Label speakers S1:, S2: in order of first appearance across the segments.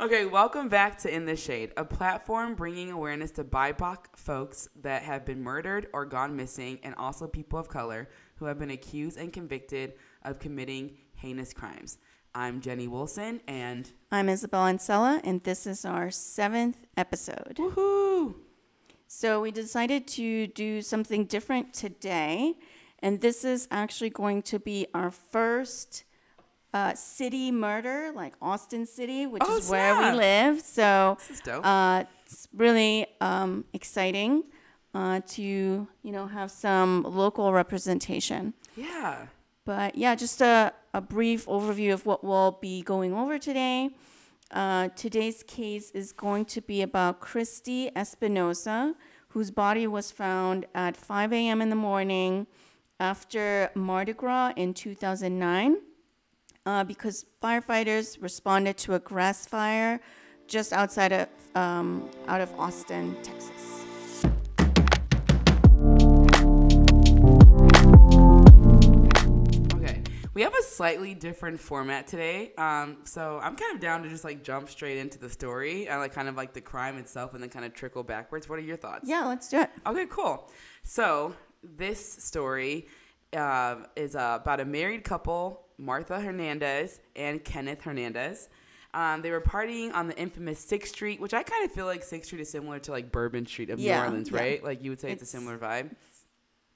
S1: Okay, welcome back to In the Shade, a platform bringing awareness to BIPOC folks that have been murdered or gone missing, and also people of color who have been accused and convicted of committing heinous crimes. I'm Jenny Wilson, and
S2: I'm Isabel Ancella, and this is our seventh episode.
S1: woohoo!
S2: So, we decided to do something different today, and this is actually going to be our first uh, city murder, like Austin City, which
S1: Oh,
S2: is where we live. So,
S1: This is dope.
S2: uh, it's really um, exciting uh, to you know have some local representation.
S1: yeah.
S2: But yeah, just a, a brief overview of what we'll be going over today. Uh, today's case is going to be about Christy Espinosa, whose body was found at 5 a.m. in the morning after Mardi Gras in 2009 uh, because firefighters responded to a grass fire just outside of um, out of Austin, Texas.
S1: Okay, we have a slightly different format today. Um, so I'm kind of down to just like jump straight into the story, and like kind of like the crime itself, and then kind of trickle backwards. What are your thoughts?
S2: Yeah, let's do it.
S1: Okay, cool. So this story uh, is uh, about a married couple, Martha Hernandez and Kenneth Hernandez. Um, they were partying on the infamous Sixth Street, which I kind of feel like Sixth Street is similar to like Bourbon Street of
S2: Yeah,
S1: New Orleans,
S2: yeah.
S1: right? Like you would say it's, a similar vibe.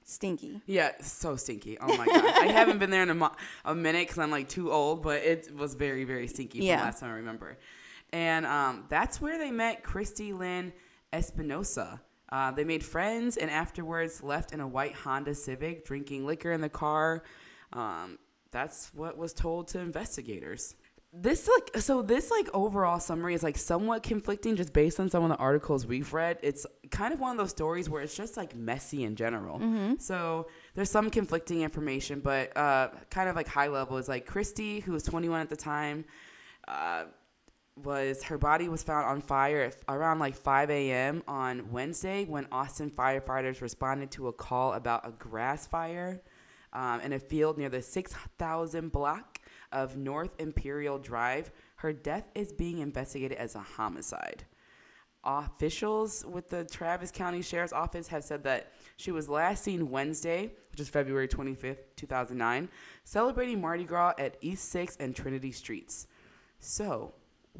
S2: Stinky.
S1: Yeah, so stinky. Oh my god, I haven't been there in a, mo- a minute because I'm like too old, but it was very, very stinky from
S2: Yeah.
S1: last time I remember. And um, that's where they met Christy Lynne Espinosa. Uh, they made friends and afterwards left in a white Honda Civic, drinking liquor in the car. Um, that's what was told to investigators. This like so this like overall summary is like somewhat conflicting just based on some of the articles we've read. It's kind of one of those stories where it's just like messy in general. So there's some conflicting information, but uh, kind of like high level is like Christy, who was 21 at the time, uh, was her body was found on fire around like 5 a.m. on Wednesday when Austin firefighters responded to a call about a grass fire um, in a field near the 6,000 block of North Imperial Drive. Her death is being investigated as a homicide. Officials with the Travis County Sheriff's Office have said that she was last seen Wednesday, which is February 25th, 2009, celebrating Mardi Gras at East 6th and Trinity Streets. So,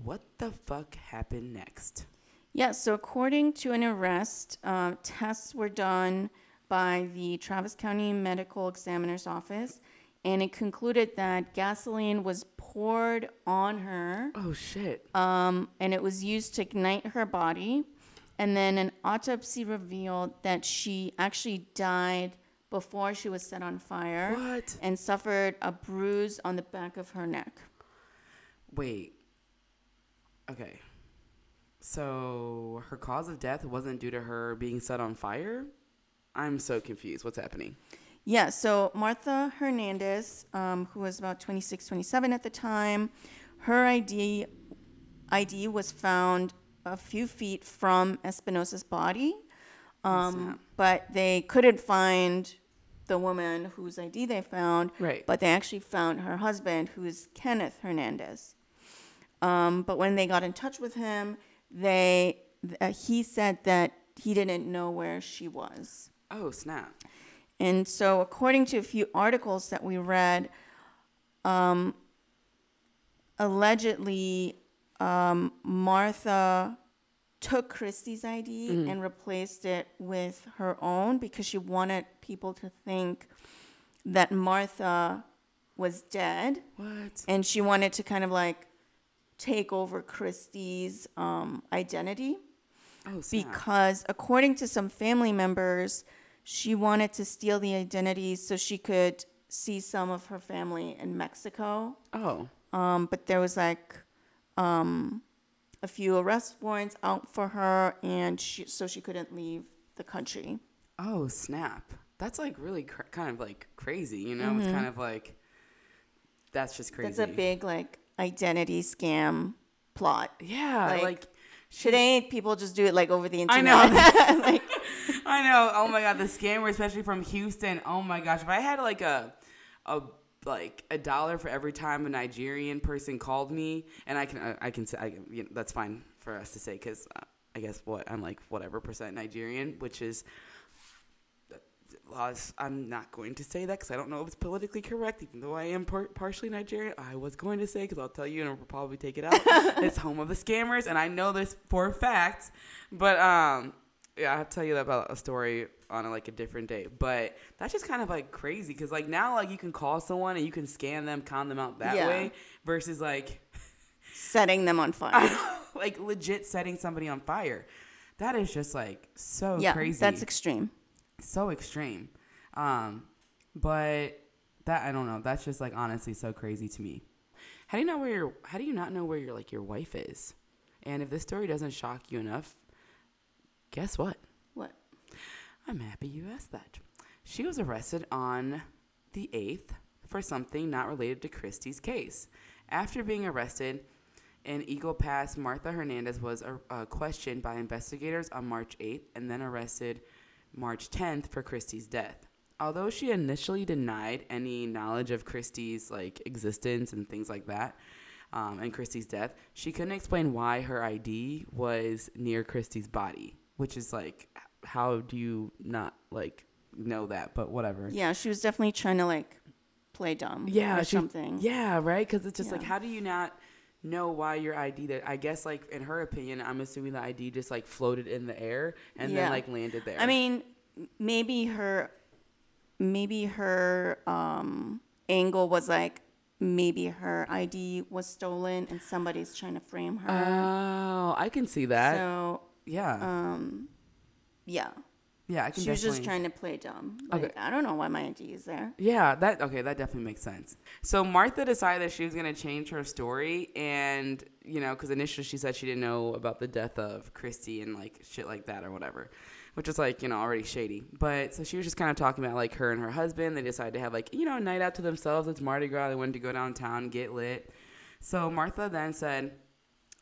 S1: what the fuck happened next?
S2: Yeah, so according to an arrest, uh, tests were done by the Travis County Medical Examiner's Office, and it concluded that gasoline was poured on her,
S1: Oh shit.
S2: um, and it was used to ignite her body. And then an autopsy revealed that she actually died before she was set on fire
S1: What?
S2: and suffered a bruise on the back of her neck.
S1: Wait. Okay. So her cause of death wasn't due to her being set on fire? I'm so confused. What's happening?
S2: Yeah, so Martha Hernandez, um, who was about 26, 27 at the time, her ID, ID was found a few feet from Espinosa's body, um, but they couldn't find the woman whose ID they found.
S1: Right.
S2: But they actually found her husband, who is Kenneth Hernandez. Um, but when they got in touch with him, they uh, he said that he didn't know where she was.
S1: Oh, snap.
S2: And so, according to a few articles that we read, um, allegedly um, Martha took Christy's ID and replaced it with her own because she wanted people to think that Martha was dead
S1: What?
S2: and she wanted to kind of like take over Christy's um, identity
S1: Oh, snap.
S2: because according to some family members she wanted to steal the identity so she could see some of her family in mexico
S1: oh.
S2: um, but there was like um, a few arrest warrants out for her and she, so she couldn't leave the country
S1: Oh, snap. That's like really cr- kind of like crazy, you know? It's kind of like that's just crazy.
S2: Mm-hmm. that's a big like identity scam plot
S1: Yeah,
S2: like,
S1: like,
S2: today people just do it like over the internet.
S1: I know.
S2: like
S1: I know. Oh my god, the scammer, especially from Houston. Oh my gosh, if I had like a a like a dollar for every time a Nigerian person called me, and I can I, I can say I, you know, that's fine for us to say because uh, I guess what I'm like whatever percent Nigerian, which is. laws- I'm not going to say that because I don't know if it's politically correct, even though I am par- partially Nigerian. I was going to say because I'll tell you and we'll probably take it out. it's home of the scammers, and I know this for a fact. But um, yeah, I'll tell you about a story on like a different day. But that's just kind of like crazy because like now like you can call someone and you can scan them, con them out that
S2: Yeah.
S1: way versus like
S2: Setting them on fire.
S1: like legit setting somebody on fire. That is just like so
S2: yeah,
S1: crazy
S2: that's extreme.
S1: so extreme. Um, but that I don't know. That's just like honestly so crazy to me. How do you know where your How do you not know where your like your wife is? And if this story doesn't shock you enough, guess what?
S2: What?
S1: I'm happy you asked that. She was arrested on the 8th for something not related to Christy's case. After being arrested in Eagle Pass, Martha Hernandez was uh, uh, questioned by investigators on March 8th and then arrested March 10th for Christy's death. Although she initially denied any knowledge of Christy's like existence and things like that, um, and Christy's death, she couldn't explain why her ID was near Christy's body, which is like, how do you not like know that? But whatever.
S2: Yeah, she was definitely trying to like play dumb.
S1: Yeah,
S2: or
S1: she-
S2: something.
S1: Yeah, right. Because it's just like, how do you not know why your ID? That I guess, like in her opinion, I'm assuming the ID just like floated in the air and
S2: Yeah.
S1: then like landed there.
S2: I mean, maybe her, maybe her um, angle was like maybe her ID was stolen and somebody's trying to frame her.
S1: oh, I can see that.
S2: so
S1: yeah,
S2: um, yeah,
S1: yeah, I can.
S2: she was just trying to play dumb. Like,
S1: Okay.
S2: I don't know why my ID is there.
S1: Yeah, that okay, that definitely makes sense. So Martha decided that she was gonna change her story, and you know, because initially she said she didn't know about the death of Christy and like shit like that or whatever, which is like you know already shady. But so she was just kind of talking about like her and her husband. They decided to have like you know a night out to themselves. It's Mardi Gras. They wanted to go downtown, get lit. So Martha then said,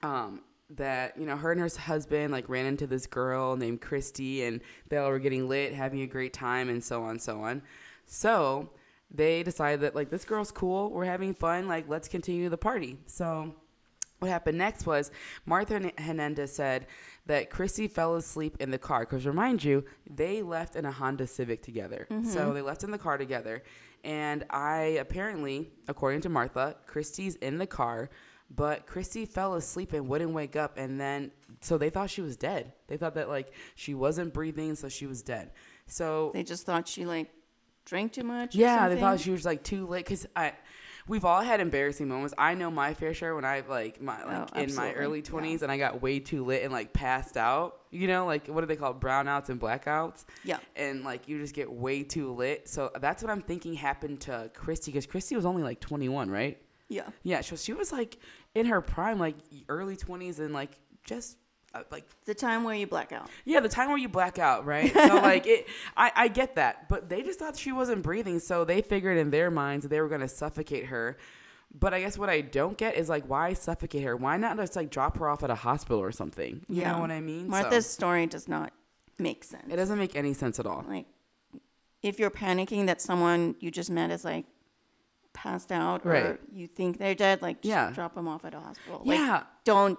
S1: um, that you know her and her husband like ran into this girl named Christy and they all were getting lit, having a great time, and so on, so on. So they decided that like this girl's cool, we're having fun, like let's continue the party. So what happened next was Martha Hernandez said that Christy fell asleep in the car. Because remind you, they left in a Honda Civic together. So mm-hmm. they left in the car together. And I apparently, according to Martha, Christy's in the car, but Christy fell asleep and wouldn't wake up. And then, so they thought she was dead. They thought that like she wasn't breathing, so she was dead. So
S2: They just thought she like drank too much. or
S1: yeah, they thought she was like too late because I, we've all had embarrassing moments. I know my fair share when I like my oh, like
S2: Oh,
S1: in my early
S2: yeah.
S1: twenties and I got way too lit and like passed out. You know, like what do they call brownouts and blackouts?
S2: Yeah.
S1: And like you just get way too lit. So that's what I'm thinking happened to Christy because Christy was only like 21, right?
S2: Yeah.
S1: Yeah, so she was like in her prime, like early 20s and like just uh, like
S2: The time where you black out.
S1: yeah, the time where you black out, right? So like it, I, I get that, but they just thought she wasn't breathing, so they figured in their minds they were gonna suffocate her. But I guess what I don't get is like why suffocate her? Why not just like drop her off at a hospital or something? You
S2: Yeah.
S1: know what I mean? So,
S2: Martha's story does not make sense.
S1: it doesn't make any sense at all.
S2: like if you're panicking that someone you just met is like passed out or
S1: Right.
S2: you think they're dead like just
S1: Yeah.
S2: drop them off at a hospital like
S1: Yeah,
S2: don't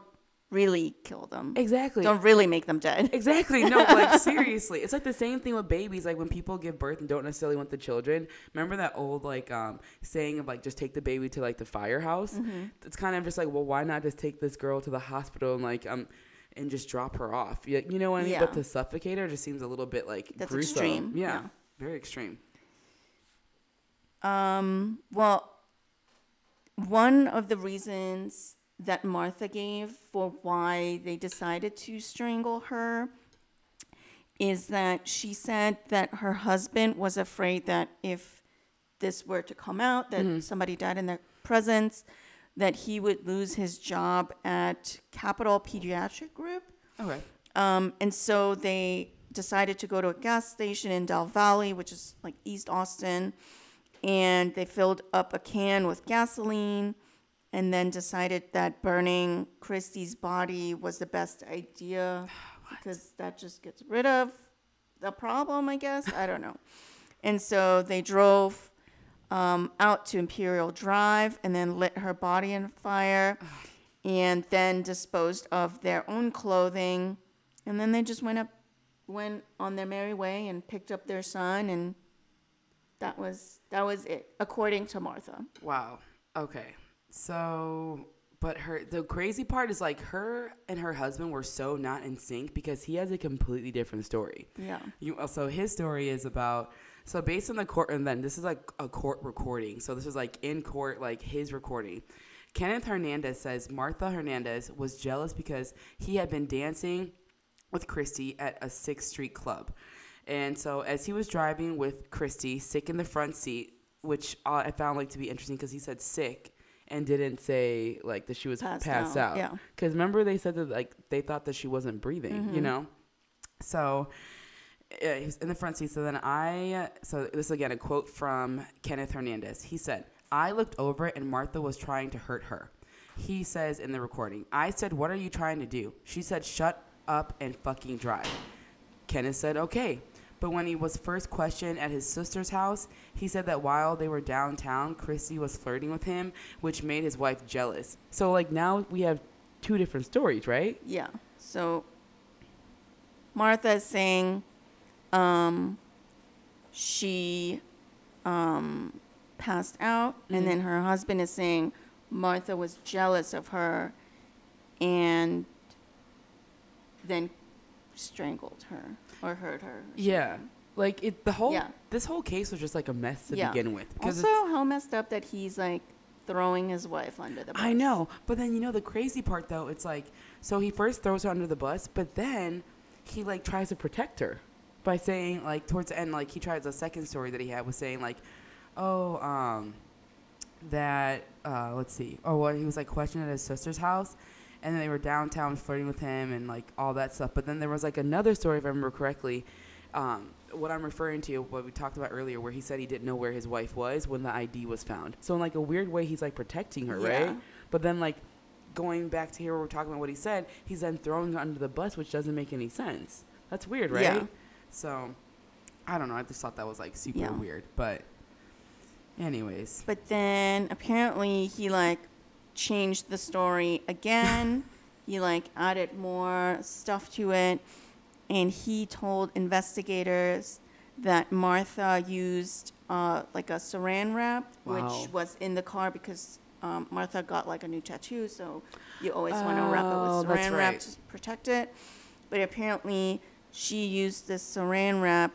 S2: really kill them
S1: exactly.
S2: don't really make them dead
S1: Exactly. No, like seriously. It's like the same thing with babies. Like when people give birth and don't necessarily want the children. Remember that old like um saying of like just take the baby to like the firehouse?
S2: Mm-hmm.
S1: It's kind of just like, well, why not just take this girl to the hospital and like um and just drop her off? You, you know what I mean?
S2: Yeah.
S1: But to suffocate her just seems a little bit like
S2: That's
S1: gruesome.
S2: extreme,
S1: Yeah,
S2: yeah.
S1: Very extreme.
S2: Um well one of the reasons that Martha gave for why they decided to strangle her is that she said that her husband was afraid that if this were to come out that somebody died in their presence that he would lose his job at Capital Pediatric Group
S1: Okay.
S2: um, and so they decided to go to a gas station in Del Valle, which is like East Austin, and they filled up a can with gasoline and then decided that burning Christy's body was the best idea because that just gets rid of the problem, I guess. I don't know. And so they drove um, out to Imperial Drive and then lit her body on fire and then disposed of their own clothing. And then they just went up, went on their merry way and picked up their son and that was that was it according to Martha.
S1: Wow. Okay. So, but her the crazy part is like her and her husband were so not in sync because he has a completely different story.
S2: Yeah.
S1: You uh, so his story is about so based on the court and then this is like a court recording. So this is like in court like his recording. Kenneth Hernandez says Martha Hernandez was jealous because he had been dancing with Christy at a 6th Street club. And so as he was driving with Christy, sick in the front seat, which I found like to be interesting because he said sick and didn't say like that she was
S2: Passed
S1: passed,
S2: out,
S1: out.
S2: yeah.
S1: Because remember they said that like they thought that she wasn't breathing, you know. So uh, he was in the front seat. So then I, so this is again a quote from Kenneth Hernandez. He said, I looked over and Martha was trying to hurt her. He says in the recording, I said, What are you trying to do? She said, Shut up and fucking drive. Kenneth said, Okay. But when he was first questioned at his sister's house, he said that while they were downtown, Christy was flirting with him, which made his wife jealous. So, like, now we have two different stories, right?
S2: Yeah. So Martha is saying um, she um, passed out, and then her husband is saying Martha was jealous of her and then strangled her or hurt her.
S1: Yeah. Like it, the whole
S2: Yeah.
S1: this whole case was just like a mess to begin with
S2: Also,
S1: it's,
S2: how messed up that he's like throwing his wife under the bus.
S1: I know, but then you know the crazy part though, it's like so he first throws her under the bus, but then he like tries to protect her by saying like towards the end, like he tries the second story that he had was saying like, oh, um, that uh, let's see, oh, well, he was like questioned at his sister's house, and then they were downtown flirting with him and like all that stuff. But then there was like another story, if I remember correctly. Um, what I'm referring to, what we talked about earlier, where he said he didn't know where his wife was when the ID was found. So in like a weird way, he's like protecting her,
S2: Yeah.
S1: right? But then like going back to here, where we're talking about what he said, he's then throwing her under the bus, which doesn't make any sense. That's weird, right?
S2: Yeah.
S1: So I don't know. I just thought that was like super
S2: Yeah.
S1: weird. But anyways,
S2: But then apparently he like changed the story again. he like added more stuff to it. And he told investigators that Martha used uh, like a saran wrap,
S1: Wow.
S2: which was in the car because um, Martha got like a new tattoo. So you always want to wrap it
S1: Oh,
S2: with
S1: that's
S2: saran wrap
S1: right.
S2: to protect it. But apparently she used this saran wrap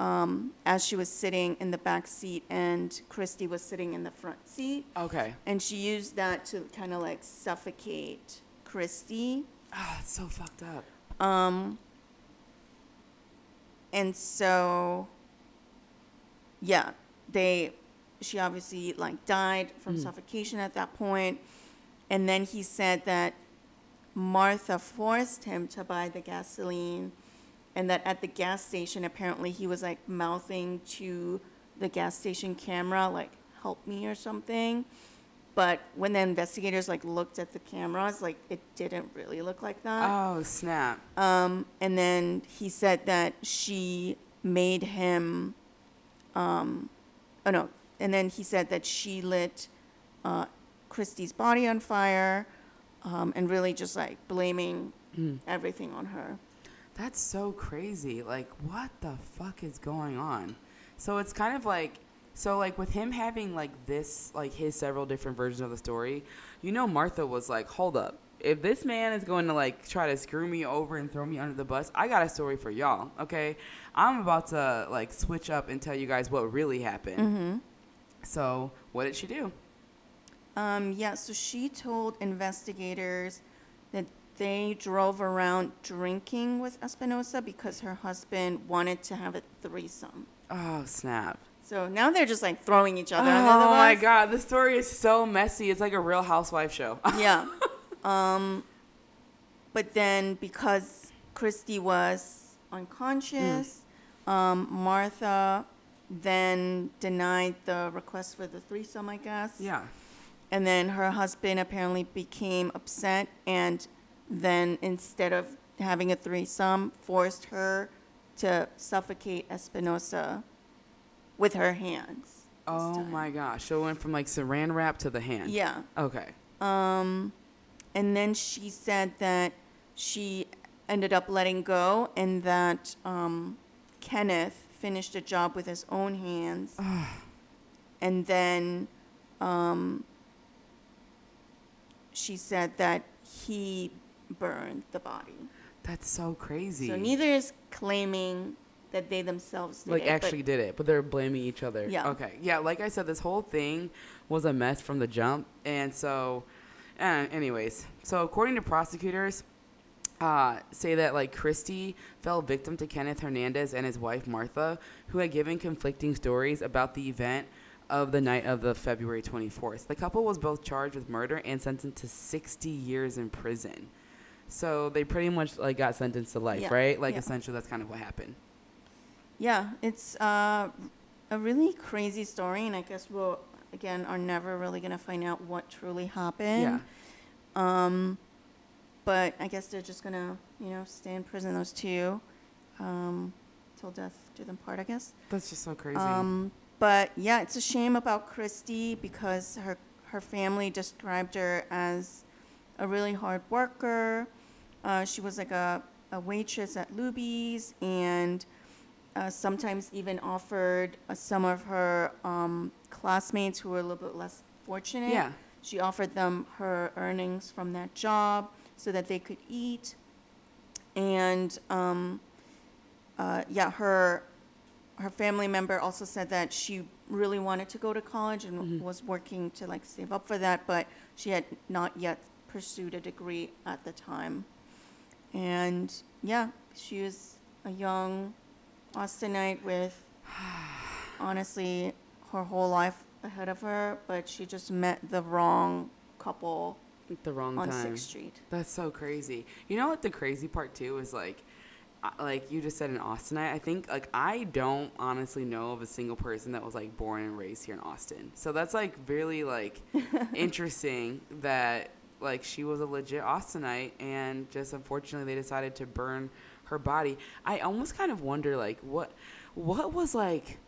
S2: um, as she was sitting in the back seat and Christy was sitting in the front seat.
S1: okay.
S2: And she used that to kind of like suffocate Christy.
S1: Ah, it's so fucked up.
S2: Um, and so, yeah, they, she obviously like died from suffocation at that point. And then he said that Martha forced him to buy the gasoline and that at the gas station, apparently he was like mouthing to the gas station camera, like, help me or something. But when the investigators like looked at the cameras, like it didn't really look like that.
S1: Oh snap!
S2: Um, and then he said that she made him, um, oh no, and then he said that she lit uh, Christy's body on fire um, and really just like blaming everything on her.
S1: That's so crazy. Like, what the fuck is going on? So it's kind of like, so like with him having like this, like his several different versions of the story, you know, Martha was like, hold up. If this man is going to like try to screw me over and throw me under the bus, I got a story for y'all. Okay, I'm about to like switch up and tell you guys what really happened.
S2: Mm-hmm.
S1: So what did she do?
S2: Um, yeah, so she told investigators that they drove around drinking with Espinosa because her husband wanted to have a threesome.
S1: Oh snap!
S2: So now they're just like throwing each other
S1: Oh
S2: under the bus.
S1: my god, the story is so messy. It's like a Real Housewife show.
S2: yeah. Um, but then because Christy was unconscious, um, Martha then denied the request for the threesome, I guess.
S1: yeah.
S2: And then her husband apparently became upset and then instead of having a threesome, forced her to suffocate Espinosa with her hands.
S1: Oh
S2: time.
S1: my gosh. So it went from like saran wrap to the hand.
S2: Yeah.
S1: Okay.
S2: Um, and then she said that she ended up letting go and that um, Kenneth finished the job with his own hands. and then um, she said that he burned the body.
S1: That's so crazy.
S2: So neither is claiming that they themselves did
S1: like
S2: it. but-
S1: actually did it, but they're blaming each other.
S2: Yeah.
S1: Okay. Yeah. Like I said, this whole thing was a mess from the jump, and so, uh, anyways, so according to prosecutors, uh, say that like Christy fell victim to Kenneth Hernandez and his wife Martha, who had given conflicting stories about the event of the night of the February 24th. The couple was both charged with murder and sentenced to 60 years in prison. So they pretty much like got sentenced to life,
S2: Yeah.
S1: right? Like
S2: Yeah.
S1: essentially that's kind of what happened.
S2: Yeah, it's uh, a really crazy story, and I guess we'll again are never really gonna find out what truly happened.
S1: Yeah.
S2: Um, but I guess they're just gonna, you know, stay in prison those two, um, till death do them part. I guess.
S1: That's just so crazy.
S2: Um, but yeah, it's a shame about Christy because her her family described her as a really hard worker. Uh, she was like a, a waitress at Luby's and uh, sometimes even offered uh, some of her um, classmates who were a little bit less fortunate.
S1: Yeah.
S2: She offered them her earnings from that job so that they could eat. And um, uh, yeah, her her family member also said that she really wanted to go to college and
S1: Mhm.
S2: was working to like save up for that, but she had not yet pursued a degree at the time. And yeah, she was a young Austinite with honestly her whole life ahead of her, but she just met the wrong couple
S1: At the wrong
S2: on
S1: time.
S2: Sixth Street.
S1: That's so crazy. You know what the crazy part too is like, like you just said in Austinite. I think like I don't honestly know of a single person that was like born and raised here in Austin. So that's like really like interesting that like she was a legit Austinite and just unfortunately they decided to burn her body. I almost kind of wonder like what what was like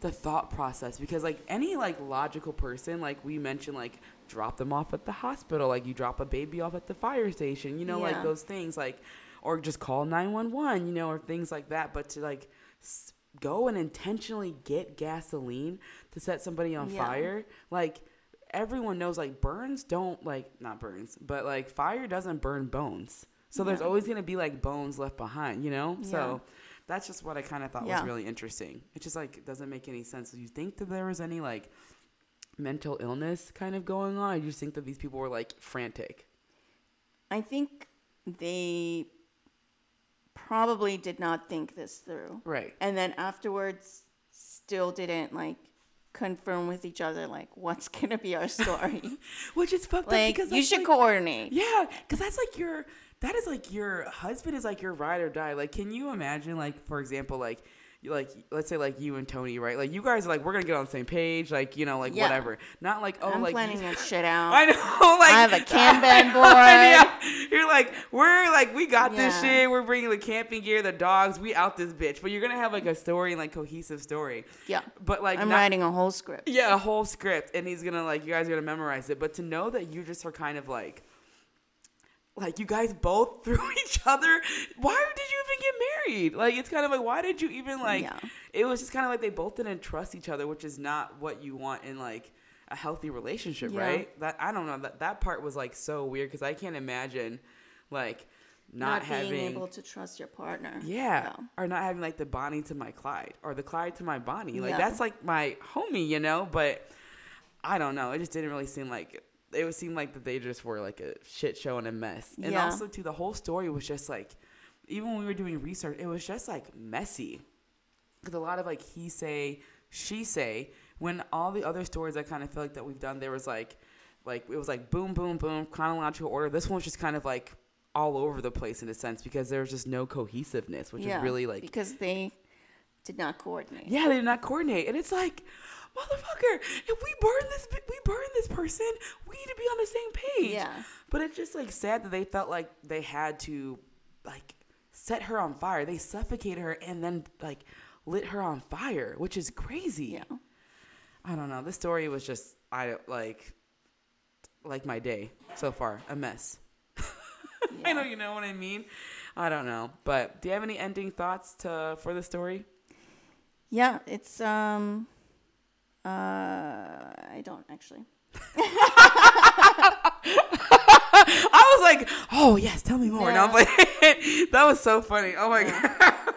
S1: the thought process because like any like logical person like we mentioned like drop them off at the hospital like you drop a baby off at the fire station you know like those things like or just call 911 you know or things like that but to like go and intentionally get gasoline to set somebody on
S2: Yeah.
S1: fire like everyone knows like burns don't like not burns but like fire doesn't burn bones so there's always going to be like bones left behind you know
S2: Yeah.
S1: so that's just what I kind of thought
S2: Yeah.
S1: was really interesting. It just like doesn't make any sense. Do you think that there was any like mental illness kind of going on? You just think that these people were like frantic?
S2: I think they probably did not think this through.
S1: Right.
S2: And then afterwards, still didn't like confirm with each other, like, what's to be our story.
S1: Which is fucked up because
S2: you should
S1: like,
S2: coordinate.
S1: Yeah, because that's like your that is like your husband is like your ride or die. Like, can you imagine like for example like. Like let's say like you and Tony right like you guys are like we're gonna get on the same page like you know like
S2: Yeah.
S1: whatever not like oh
S2: I'm
S1: like
S2: planning that shit out.
S1: I know, like
S2: I have a Kanban board.
S1: yeah, you're like, we're like, we got this shit. We're bringing the camping gear, the dogs. We out this bitch. But you're gonna have like a story and like cohesive story.
S2: Yeah.
S1: But like,
S2: I'm
S1: not-
S2: writing a whole script.
S1: Yeah, a whole script, and he's gonna like, you guys are gonna memorize it. But to know that you just are kind of like. Like you guys both threw each other. Why did you even get married? Like it's kind of like why did you even like?
S2: Yeah.
S1: It was just kind of like they both didn't trust each other, which is not what you want in like a healthy relationship,
S2: Yeah.
S1: right? That I don't know. That that part was like so weird because I can't imagine like not,
S2: Not,
S1: having
S2: being able to trust your partner.
S1: yeah, or not having like the Bonnie to my Clyde or the Clyde to my Bonnie. Like
S2: Yeah.
S1: that's like my homie, you know. But I don't know. It just didn't really seem like it would seem like that they just were like a shit show and a mess. And
S2: Yeah.
S1: also too, the whole story was just like, even when we were doing research, it was just like messy. Because a lot of like he say, she say. When all the other stories I kind of feel like that we've done, there was like, like it was like boom, boom, boom, chronological order. This one was just kind of like all over the place in a sense because there was just no cohesiveness, which
S2: yeah.
S1: is really like
S2: because they did not coordinate.
S1: yeah, they did not coordinate, and it's like, motherfucker, if we burn this, we burn this person, we need to be on the same page.
S2: Yeah.
S1: But it's just like sad that they felt like they had to, like, set her on fire. They suffocated her and then like lit her on fire, which is crazy.
S2: Yeah.
S1: I don't know. This story was just I like like my day so far, a mess. I know you know what I mean. I don't know, but do you have any ending thoughts to for the story?
S2: Yeah, it's um uh I don't actually.
S1: I was like, oh yes, tell me more. No, I'm like, that was so funny. Oh my god.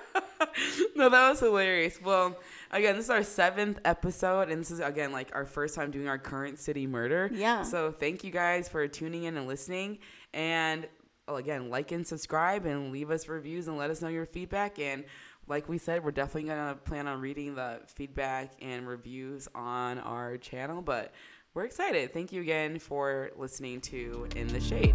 S1: no, that was hilarious. Well, again, this is our seventh episode, and this is again like our first time doing our current city murder.
S2: Yeah.
S1: So thank you guys for tuning in and listening, and well, again, like and subscribe, and leave us reviews, and let us know your feedback. And like we said, we're definitely gonna plan on reading the feedback and reviews on our channel, but. We're excited. Thank you again for listening to In the Shade.